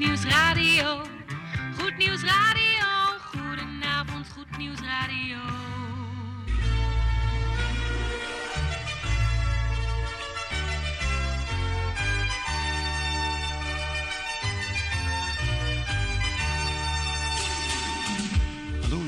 Nieuws Radio. Goed Nieuws Radio. Goedenavond, Goed Nieuws Radio.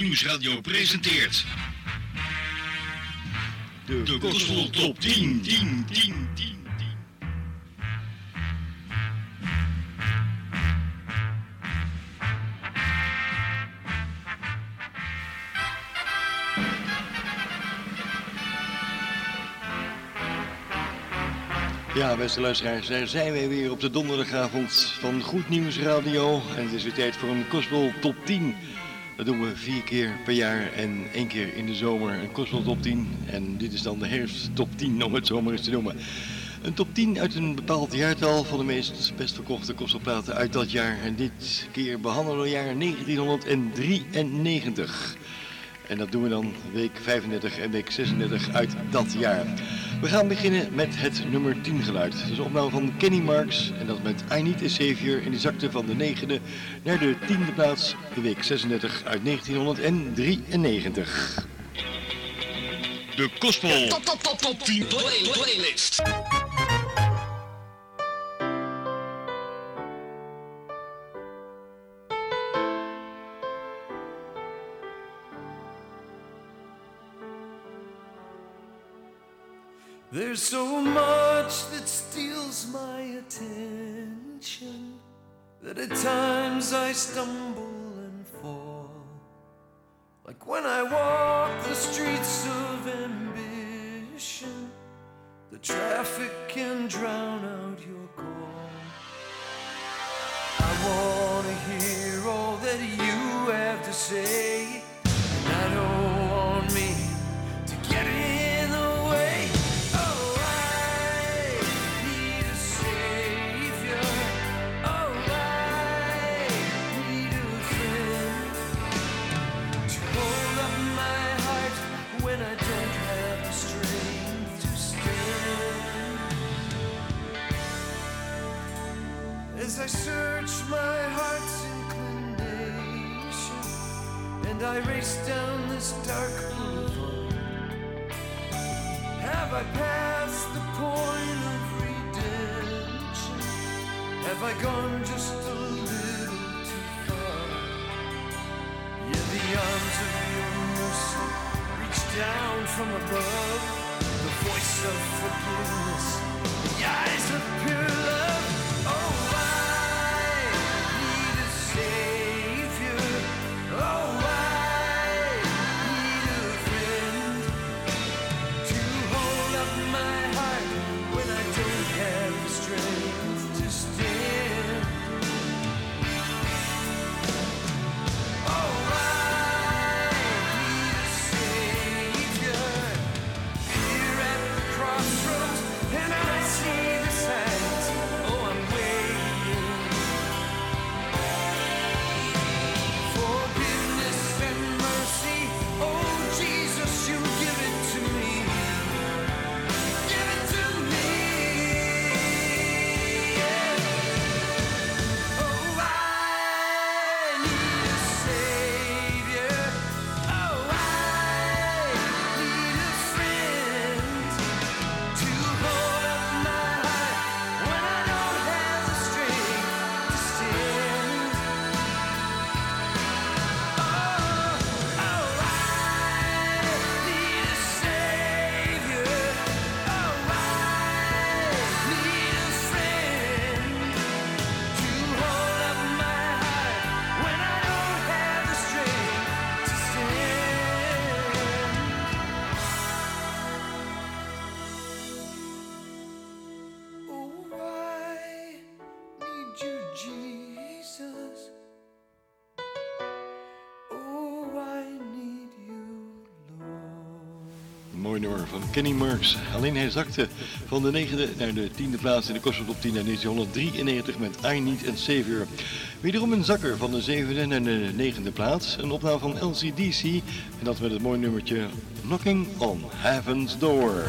Goed Nieuws Radio presenteert De, de Top 10, 10, 10, 10. Ja, beste luisteraars, daar zijn wij weer op de donderdagavond van Goed Nieuws Radio. En het is weer tijd voor een Gospel Top 10. Dat doen we vier keer per jaar en één keer in de zomer een Gospel Top 10. En dit is dan de herfst Top 10, om het zomaar eens te noemen. Een top 10 uit een bepaald jaartal van de meest best verkochte gospelplaten uit dat jaar. En dit keer behandelen we jaar 1993. En dat doen we dan week 35 en week 36 uit dat jaar. We gaan beginnen met het nummer 10 geluid. Dat is een opname van Kenny Marks en dat met I Need a Savior. En die zakte van de negende naar de tiende plaats, de week 36 uit 1993. De Gospel Top, top, top, top 10 play, playlist. There's so much that steals my attention that at times I stumble and fall. Like when I walk the streets of ambition, the traffic can drown out your call. I want to hear all that you have to say, I race down this dark boulevard, have I passed the point of redemption? Have I gone just a little too far? Yeah, the arms of your mercy reach down from above. The voice of forgiveness, the eyes of van Kenny Marks, Alleen hij zakte van de 9e naar de 10e plaats in de Kosovo op 10 naar 1993 met I Need and Savior. Wederom een zakker van de 7e naar de 9e plaats. Een opname van LCDC en dat met het mooie nummertje Knocking on Heaven's Door.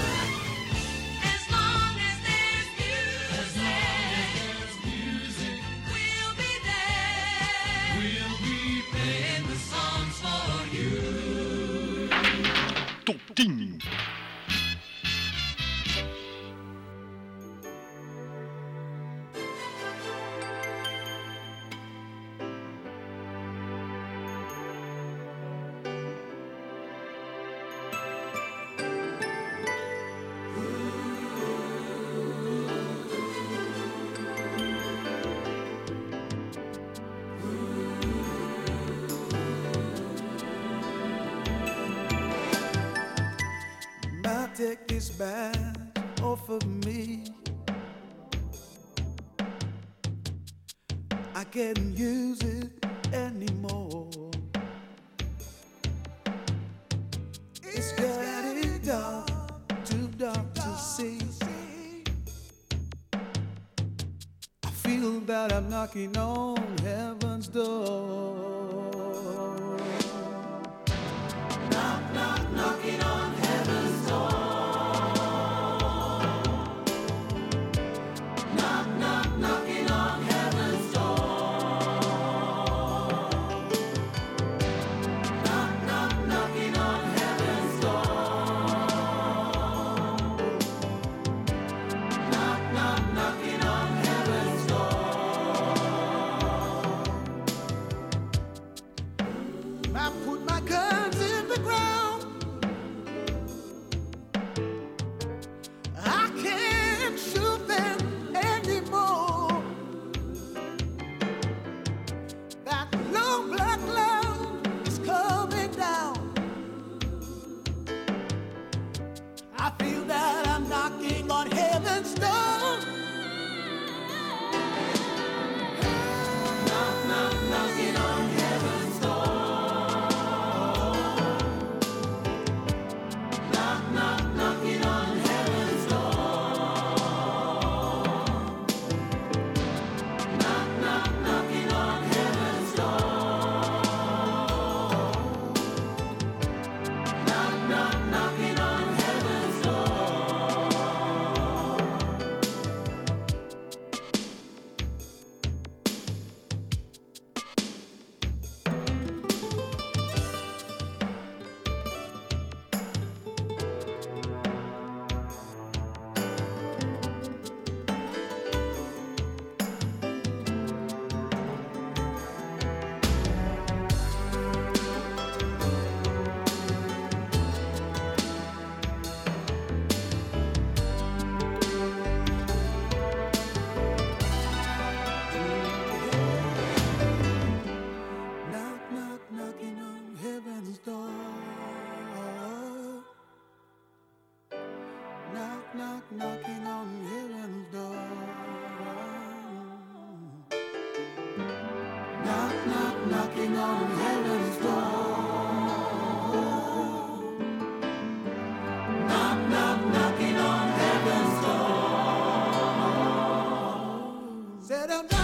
down, down.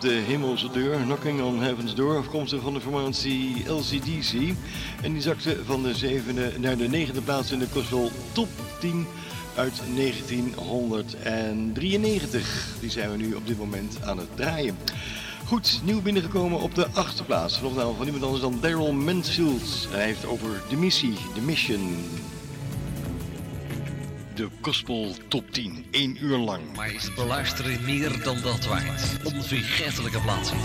De hemelse deur. Knocking on Heaven's Door, afkomstig van de formatie LCDC. En die zakte van de zevende naar de negende plaats in de Gospel Top 10 uit 1993. Die zijn we nu op dit moment aan het draaien. Goed, nieuw binnengekomen op de achtste plaats. Nogmaals van iemand anders dan Daryl Mansfield. Hij heeft over de missie, de mission. De Gospel Top 10, één uur lang. Maar is beluisteren meer dan dat waard? Onvergetelijke plaatsen.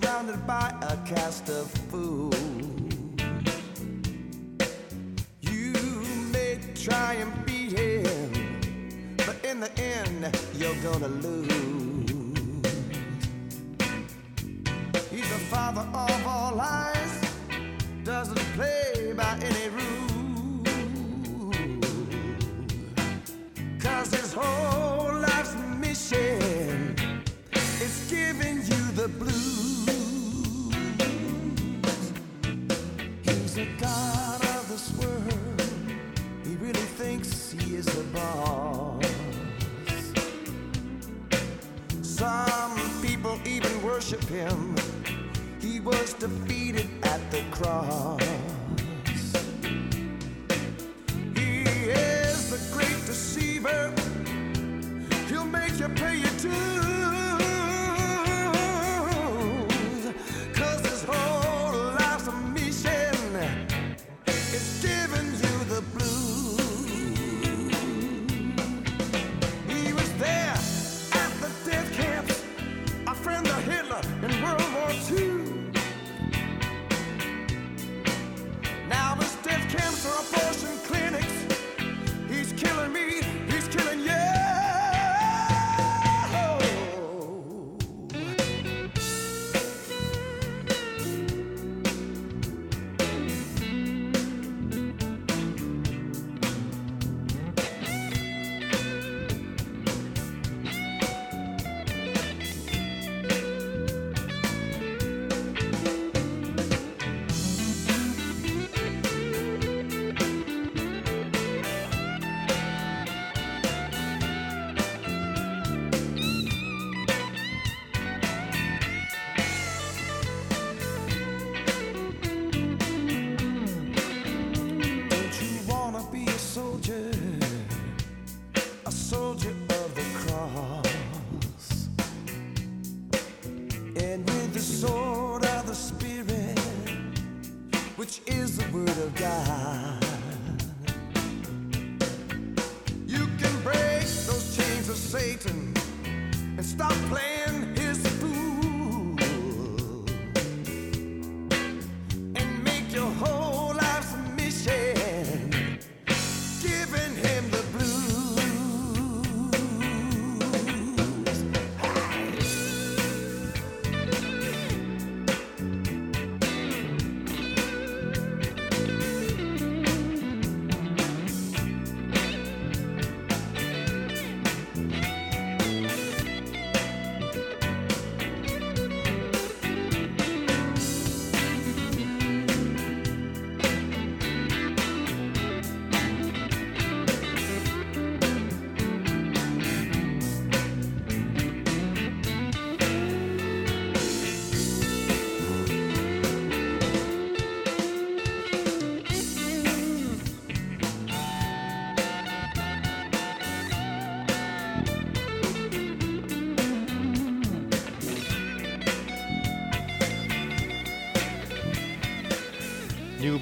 Surrounded by a cast of fools. You may try and beat him, but in the end, you're gonna lose.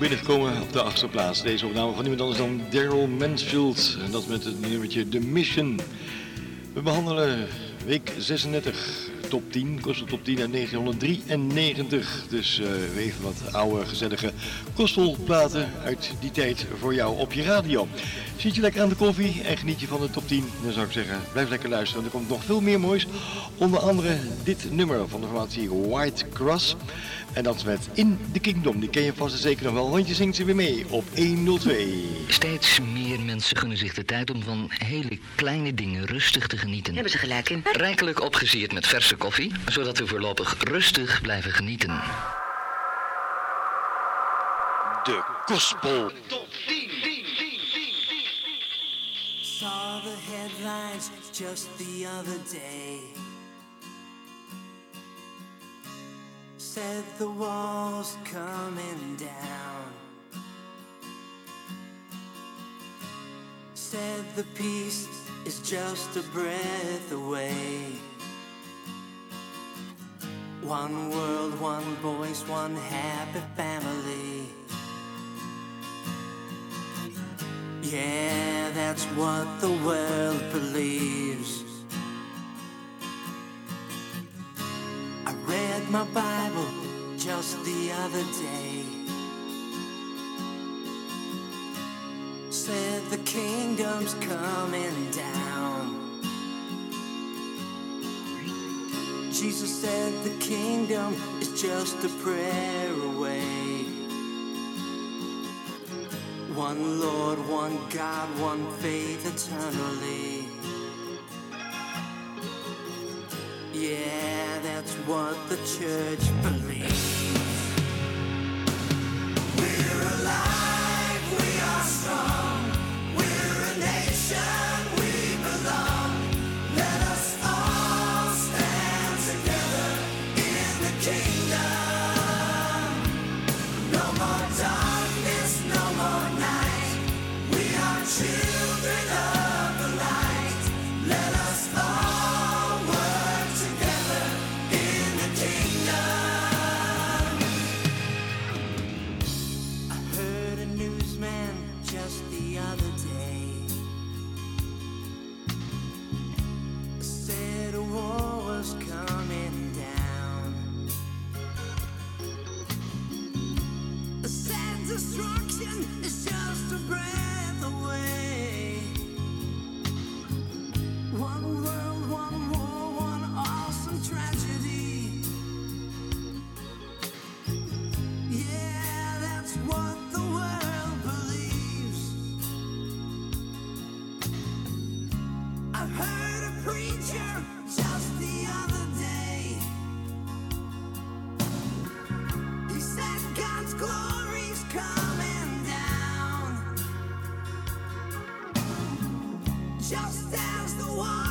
Binnengekomen op de achtste plaats. Deze opname van niemand anders dan Daryl Mansfield. En dat met het nummertje The Mission. We behandelen week 36. top 10. Gospel top 10 uit 1993. Dus uh, even wat oude gezellige gospelplaten uit die tijd voor jou op je radio. Zit je lekker aan de koffie en geniet je van de top 10, dan zou ik zeggen, blijf lekker luisteren. Want er komt nog veel meer moois. Onder andere dit nummer van de formatie White Cross. En dat is met In the Kingdom. Die ken je vast en zeker nog wel, want je zingt ze weer mee op 102. Steeds meer mensen gunnen zich de tijd om van hele kleine dingen rustig te genieten. Hebben ze gelijk in. Rijkelijk opgesierd met verse koffie, zodat we voorlopig rustig blijven genieten. De Gospel Top 10. Just the other day. Said the wall's coming down. Said the peace is just a breath away. One world, one voice, one happy family. Yeah, that's what the world believes. I read my Bible just the other day. Said the kingdom's coming down. Jesus said the kingdom is just a prayer away. One Lord, one God, one faith eternally. Yeah, that's what the church believes. Just as the waters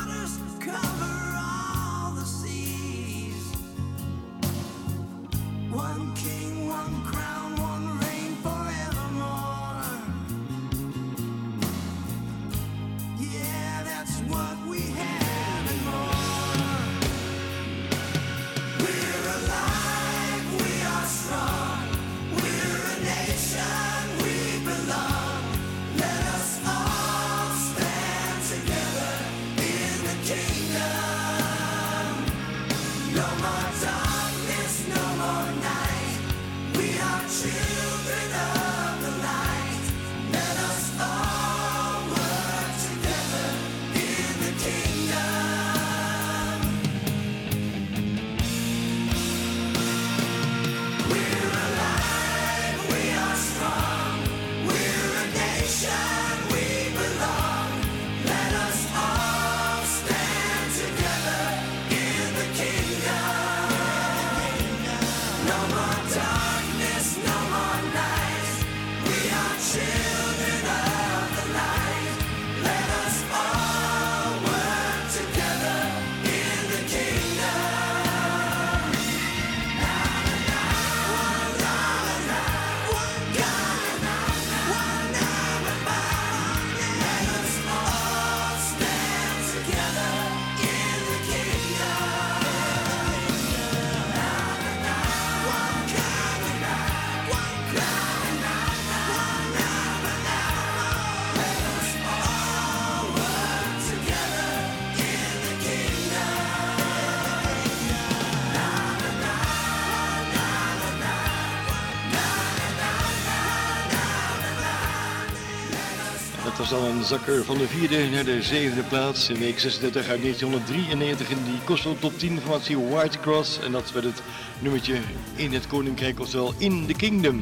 was dan een zakker van de vierde naar de zevende plaats. In week 36 uit 1993 in die Gospel Top 10 formatie White Cross. En dat werd het nummertje in het Koninkrijk, oftewel in the Kingdom.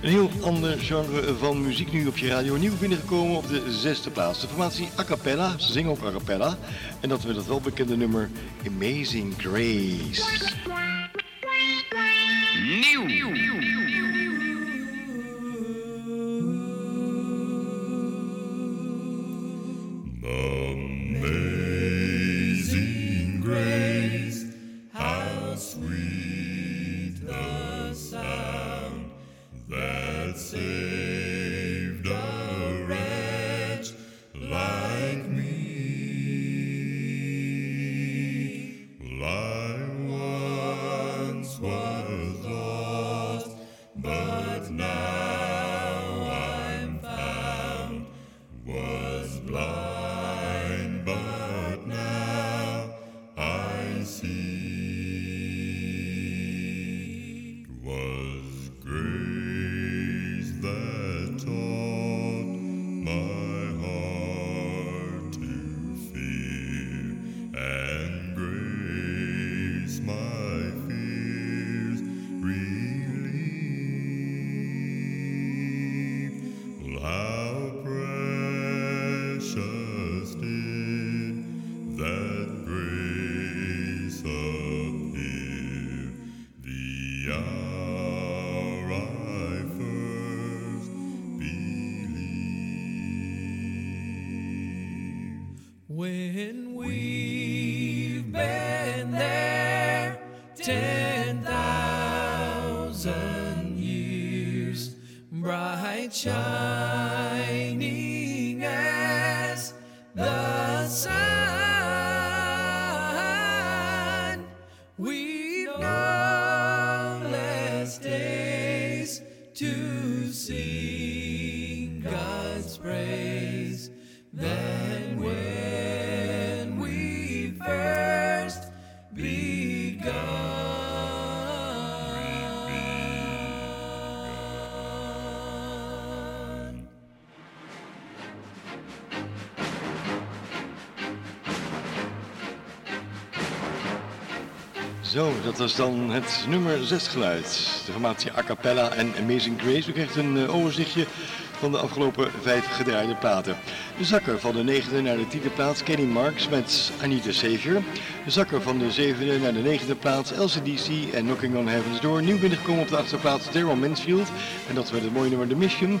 Een heel ander genre van muziek nu op je radio. Nieuw binnengekomen op de zesde plaats. De formatie a cappella, ze zingen ook a cappella. En dat werd het wel bekende nummer Amazing Grace. Nieuw. The dat was dan het nummer 6 geluid. De formatie a cappella en Amazing Grace. U krijgt een eh, overzichtje van de afgelopen vijf gedraaide platen. De zakker van de negende naar de tiende plaats Kenny Marks met Anita Savior. De zakker van de zevende naar de negende plaats LCDC en Knocking on Heaven's Door. Nieuw binnengekomen op de achterplaats Daryl Mansfield. En dat werd het mooie nummer The Mission.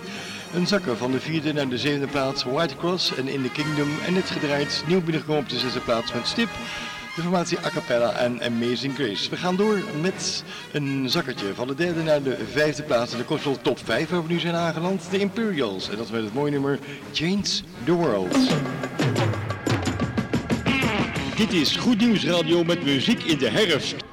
Een zakker van de vierde naar de zevende plaats White Cross en In the Kingdom. En het gedraaid nieuw binnengekomen op de zesde plaats met Stip. De formatie a cappella en Amazing Grace. We gaan door met een zakkertje van de derde naar de vijfde plaats in de Gospel Top 5 waar we nu zijn aangeland. De Imperials. En dat werd het mooie nummer Change the World. Dit is Goed Nieuws Radio met muziek in de herfst.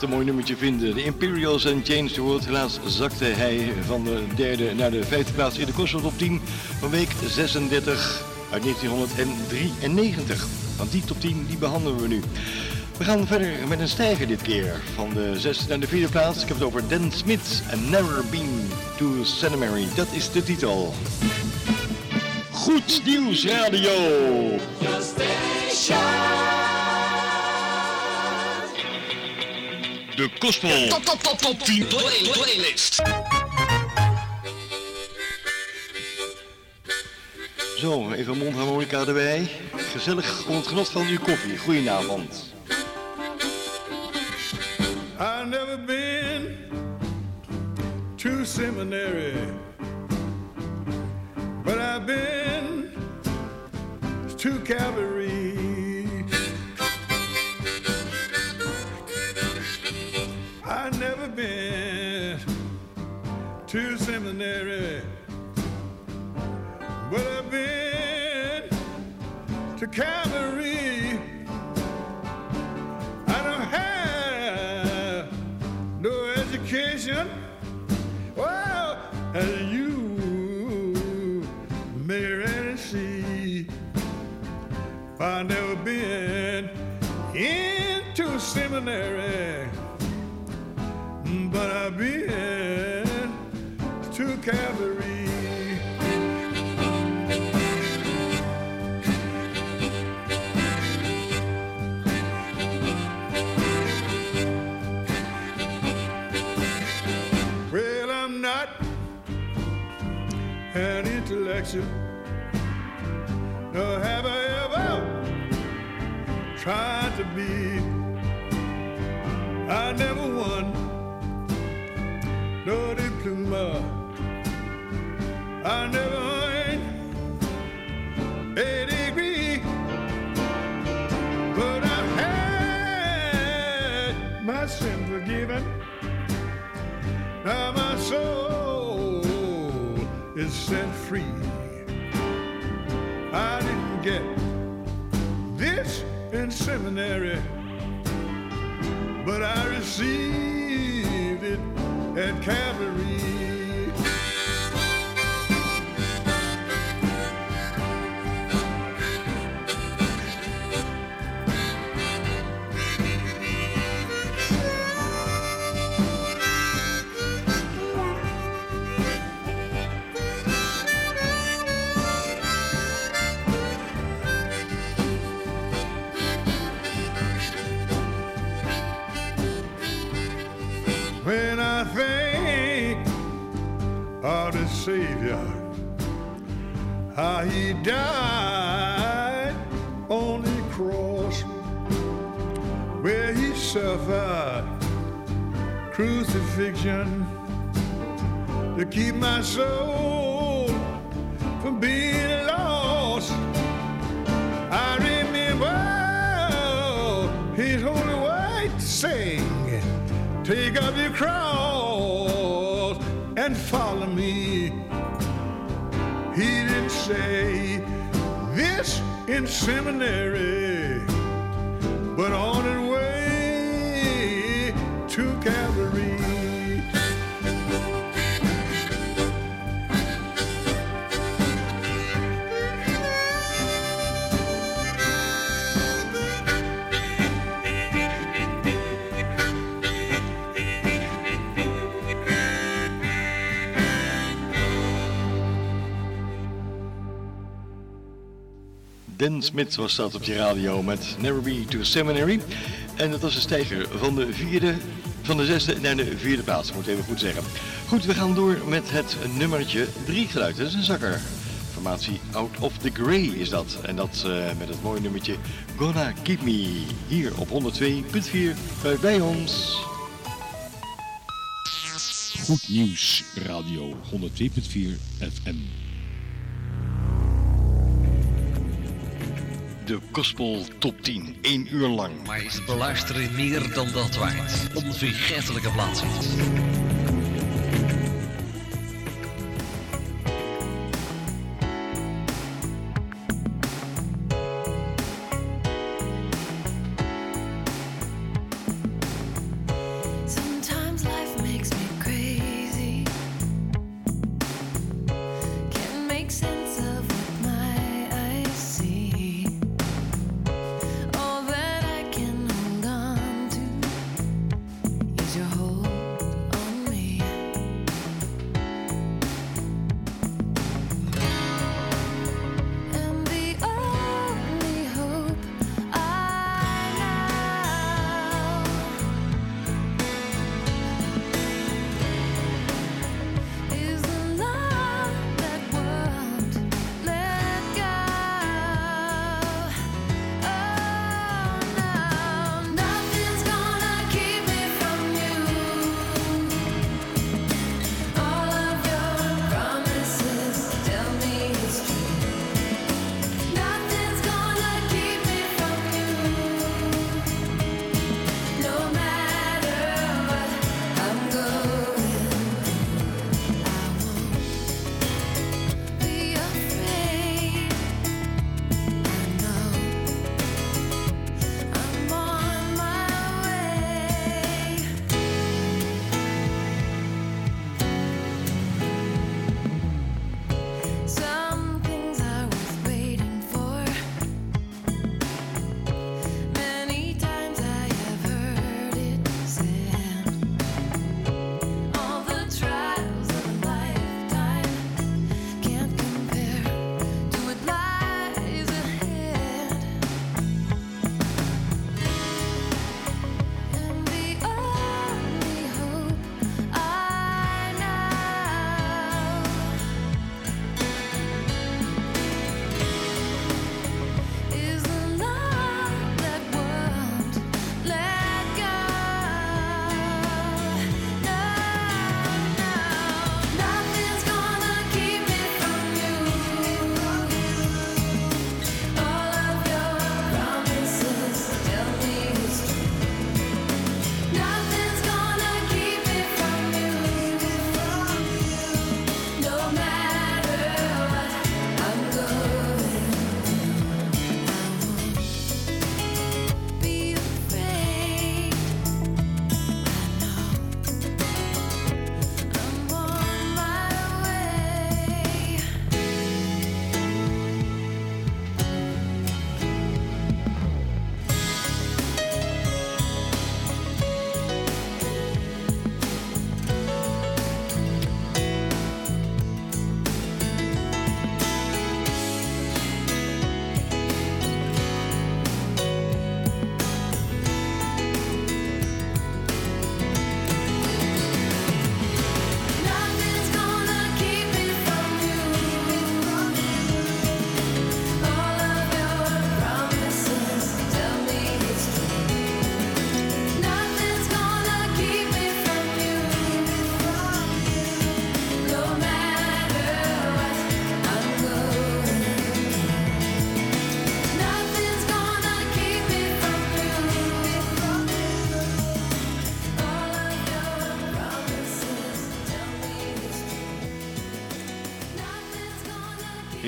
Blijft een mooi nummertje vinden. De Imperials en Change the World. Helaas zakte hij van de derde naar de vijfde plaats in de Kosovo top 10 van week 36 uit 1993. Want die top 10 die behandelen we nu. We gaan verder met een stijger dit keer. Van de zesde naar de vierde plaats. Ik heb het over Dan Smith en Never Been to Seminary. Dat is de titel. Goed Nieuws Radio. De Gospel Top, top, top, top 10 play, playlist. Zo, even mondharmonica erbij. Gezellig om het genot van uw koffie. Goedenavond. I've never been to seminary, but I've been to Calvary. To seminary, but I've been to Calvary. I don't have no education. Well, as you may ready see, I've never been into seminary, but I've been Calvary. Well, I'm not an intellectual, nor have I ever tried to be. I never won no diploma. I never earned a degree, but I've had my sin forgiven. Now my soul is set free. I didn't get this in seminary, but I received it at Calvary. Of the Savior, how he died on the cross, where he suffered crucifixion to keep my soul from being lost. I remember his holy white saying, Take up your cross and follow say this in seminary, but on his way to Calvary. Dan Smith was dat op je radio met Never Be to Seminary. En dat was een stijger van de vierde, van de zesde naar de vierde plaats, moet ik even goed zeggen. Goed, we gaan door met het nummertje 3 geluid. Dat is een zakker. Formatie Out of the Grey is dat. En dat eh, met het mooie nummertje Gonna Keep Me. Hier op 102.4 bij ons. Goed Nieuws Radio 102.4 FM. De Gospel Top 10, 1 uur lang. Maar is beluisteren meer dan dat waard? Onvergetelijke plaatsen.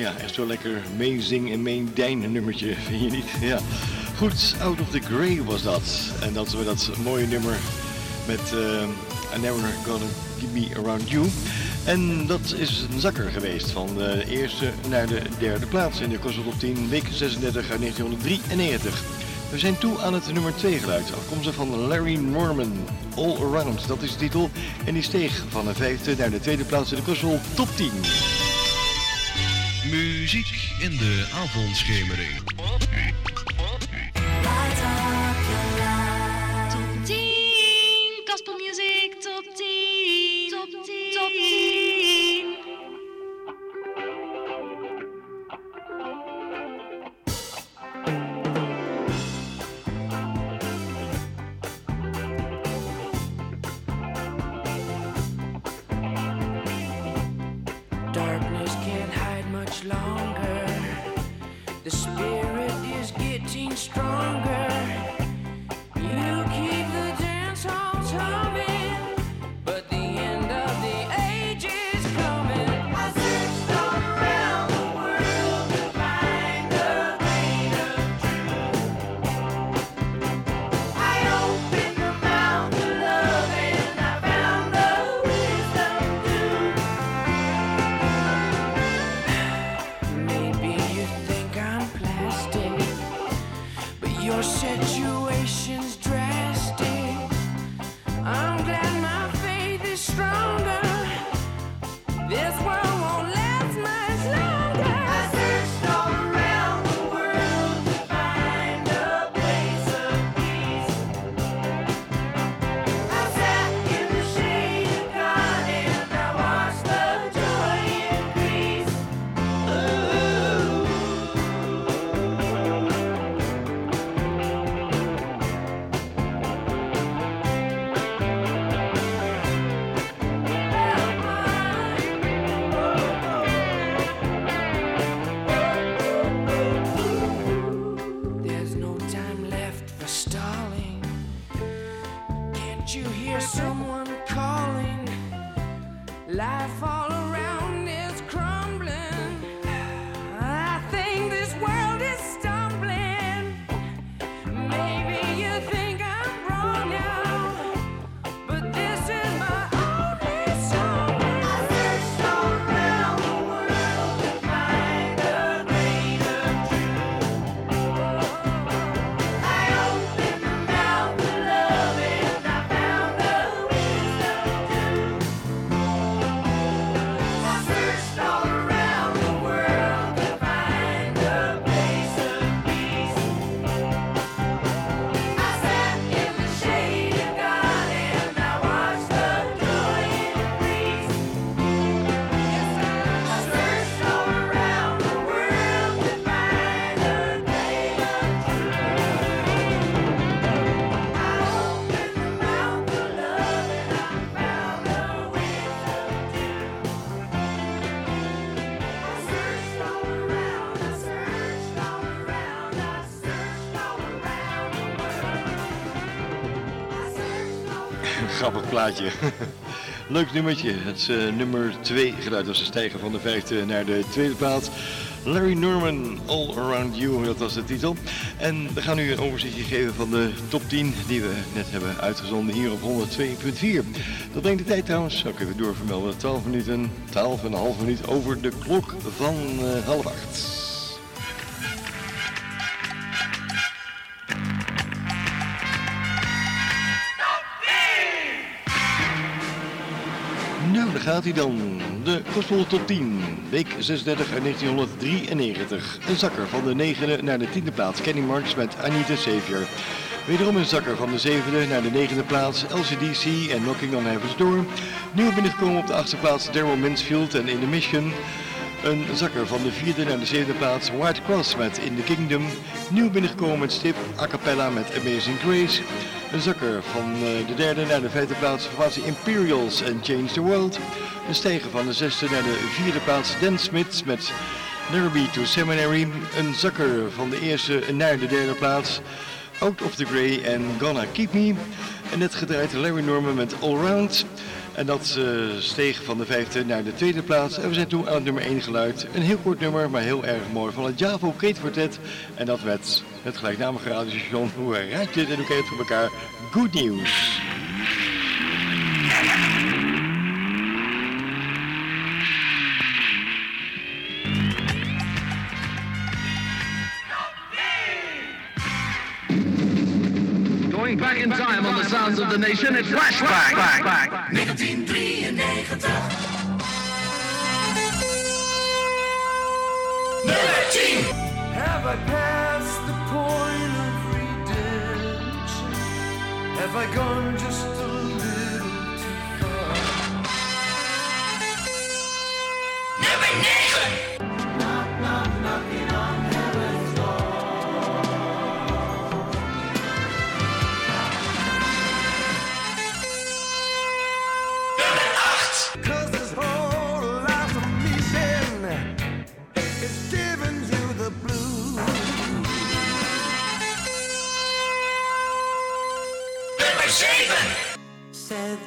Ja, echt zo lekker meezing en meendijn nummertje, vind je niet? Ja. Goed, Out of the Grey was dat. En dat we dat mooie nummer met uh, I Never Gonna Keep Me Around You. En dat is een zakker geweest van de eerste naar de derde plaats in de Gospel Top 10, week 36 uit 1993. We zijn toe aan het nummer 2 geluid, afkomstig van Larry Norman, All Around, dat is de titel. En die steeg van de vijfde naar de tweede plaats in de Gospel Top 10. Muziek in de avondschemering. dream Grappig plaatje. Leuk nummertje. Het is eh, nummer 2 geluid als ze stijgen van de vijfde naar de tweede plaats. Larry Norman, All Around You, dat was de titel. En we gaan nu een overzichtje geven van de top 10 die we net hebben uitgezonden hier op 102.4. Dat brengt de tijd trouwens, ik even doorvermelden, 12 minuten, 12 en een half minuut over de klok van eh, half acht. Gaat hij dan. De Gospel Top 10, week 36 uit 1993. Een zakker van de negende naar de tiende plaats, Kenny Marks met Anita Savior. Wederom een zakker van de zevende naar de negende plaats, LCDC en Knocking on Heaven's Door. Nieuw binnengekomen op de achtste plaats, Daryl Mansfield en In the Mission. Een zakker van de vierde naar de zevende plaats, White Cross met In the Kingdom. Nieuw binnengekomen met stip, a cappella met Amazing Grace. Een zakker van eh, de derde naar de vijfde plaats, Imperials en Change the World. Een stijger van de zesde naar de vierde plaats, Dan Smith met Be to Seminary. Een zakker van de eerste naar de derde plaats, Out of the Grey en Gonna Keep Me. En net gedraaid Larry Norman met Allround. En dat eh, steeg van de vijfde naar de tweede plaats. En we zijn toen aan het nummer 1 geluid. Een heel kort nummer, maar heel erg mooi. Van het Javo Kate Quartet. En dat werd het gelijknamige radiostation. Hoe raad je het en hoe kent voor elkaar? Good News. Going back in time on the sounds of the nation, it's flashback. 1993. Have I passed the point of redemption? Have I gone just a little too far? Knock,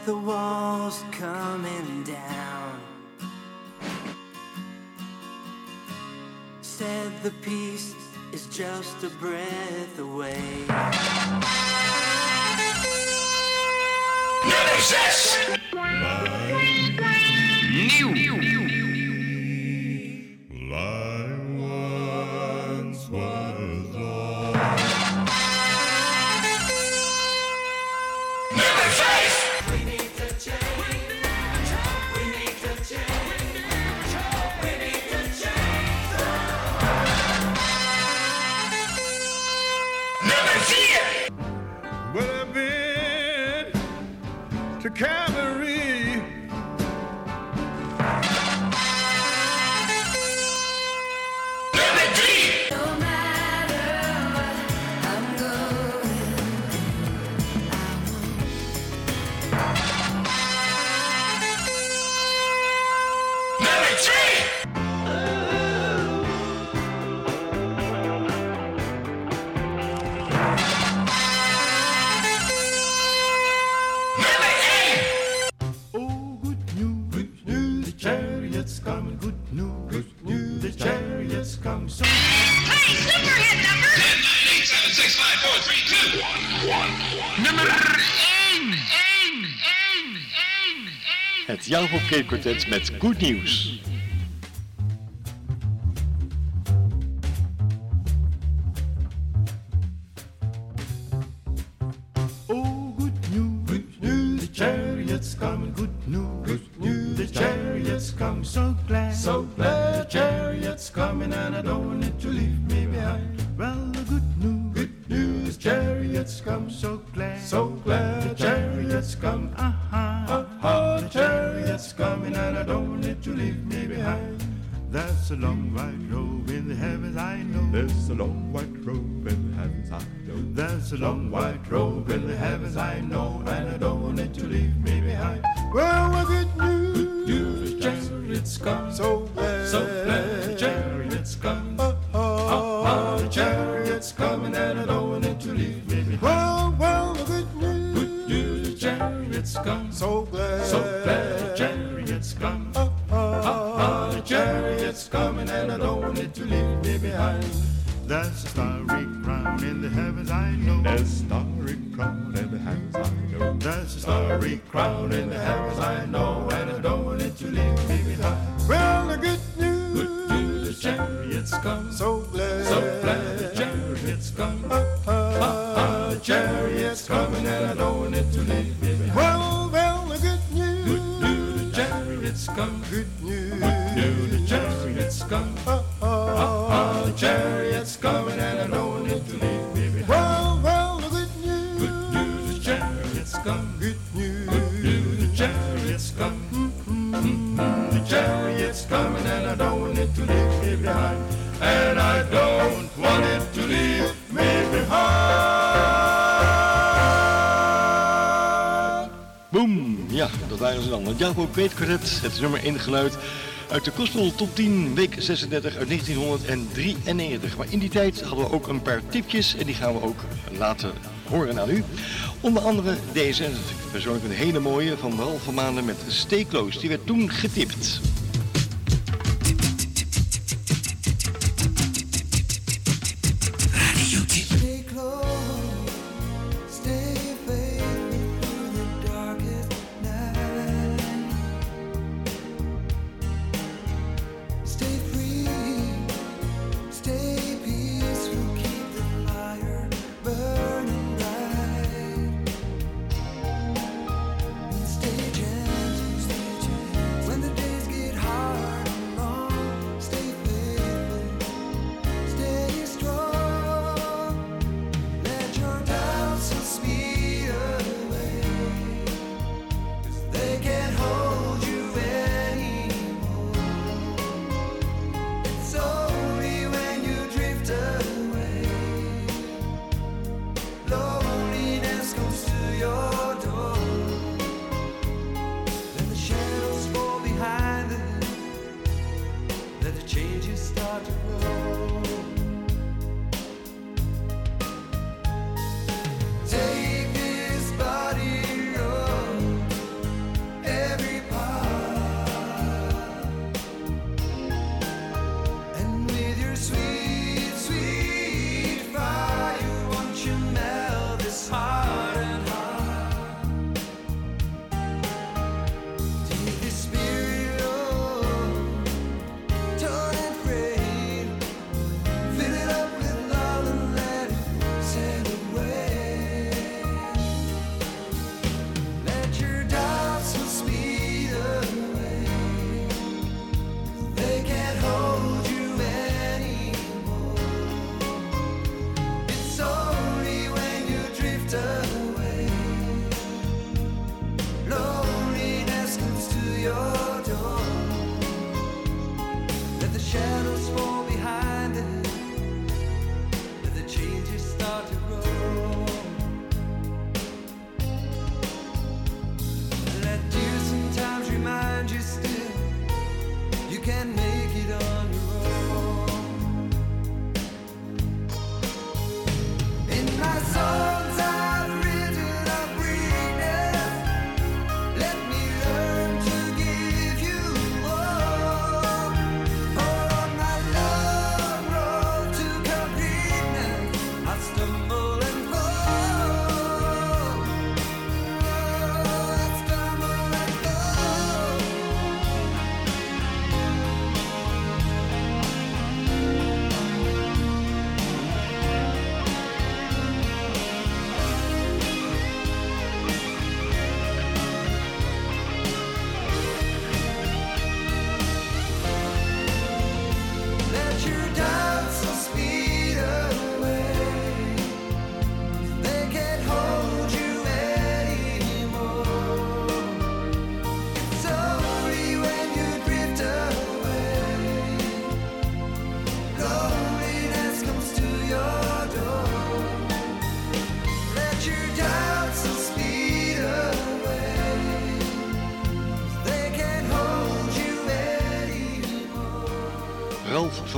the wall's coming down. Said the peace is just a breath away. I Javo Kate Quartet met Good News. A long white robe in the heavens, I know. There's a long white robe in the heavens, I know, and I don't starry crown in the heavens, I know. There's a starry crown in the heavens, I know. That's a starry crown in the heavens, I know, and I don't want it to leave me behind. Well, the good news, good news, the chariots come, so glad, so glad, the chariots come. Oh, oh, oh, the chariots coming, and I don't want it to leave me behind. Well, well, the good news, good news, the chariots come, good Great correct, Het nummer ingeluid uit de kostel Top 10, week 36 uit 1993. Maar in die tijd hadden we ook een paar tipjes en die gaan we ook laten horen aan u. Onder andere deze, persoonlijk een hele mooie, van Ralf van Maanden met Steekloos. Die werd toen getipt.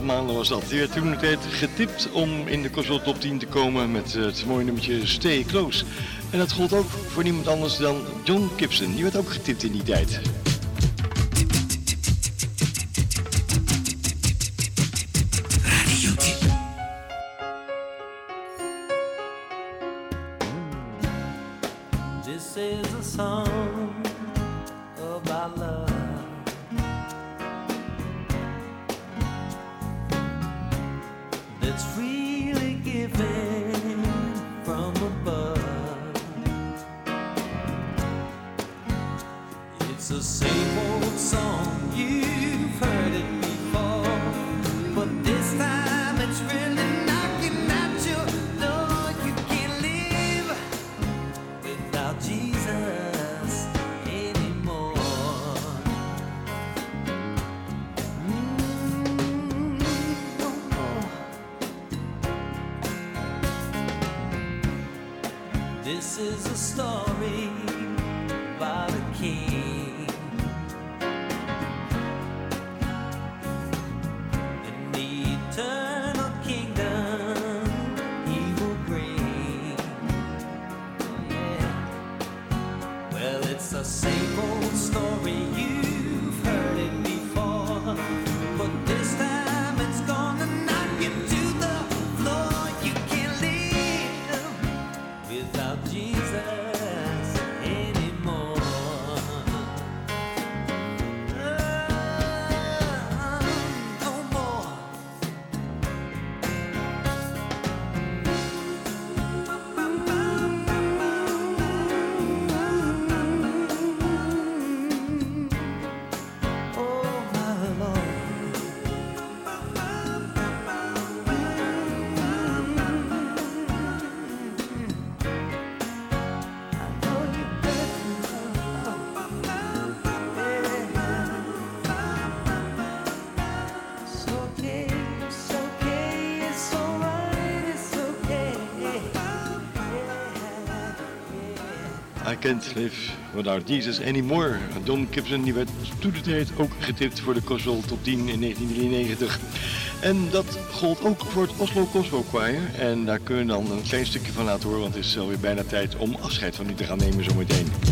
maanden was dat. Die werd toen het tijd getipt om in de Cosmo Top 10 te komen met eh, het mooie nummertje Stay Close. En dat gold ook voor niemand anders dan John Gibson. Die werd ook getipt in die tijd. Can't live without Jesus anymore. Don Gibson die werd toen de tijd ook getipt voor de Gospel Top 10 in 1993. En dat gold ook voor het Oslo Gospel Choir. En daar kunnen we dan een klein stukje van laten horen, want het is alweer bijna tijd om afscheid van u te gaan nemen zometeen.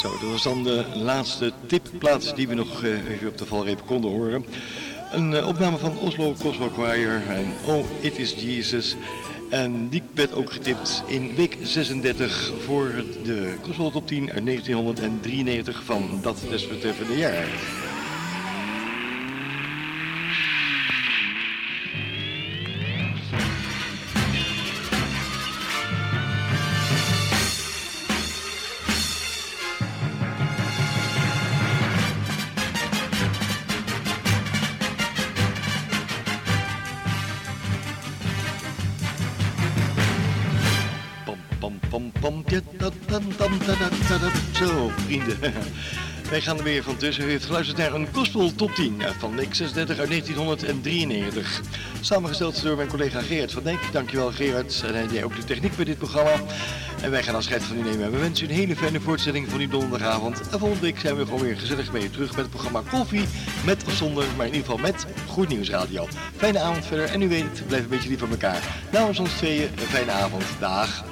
Zo, dat was dan de laatste tipplaats die we nog eh, even op de valreep konden horen. Een eh, opname van Oslo Gospel Choir en Oh It Is Jesus. En die werd ook getipt in week 36 voor de Gospel Top 10 uit 1993 van dat desbetreffende jaar. Wij gaan er weer van tussen. U heeft geluisterd naar een Gospel Top 10 van week 36 uit 1993. Samengesteld door mijn collega Gerard van Dijk. Dankjewel Gerard. En deed ook de techniek bij dit programma. En wij gaan afscheid van u nemen. En we wensen u een hele fijne voortzetting van uw donderdagavond. En volgende week zijn we gewoon weer gezellig je terug met het programma Koffie. Met of zonder, maar in ieder geval met Goed Nieuws Radio. Fijne avond verder. En u weet het, blijf een beetje lief van elkaar. Namens ons tweeën, een fijne avond. Dag.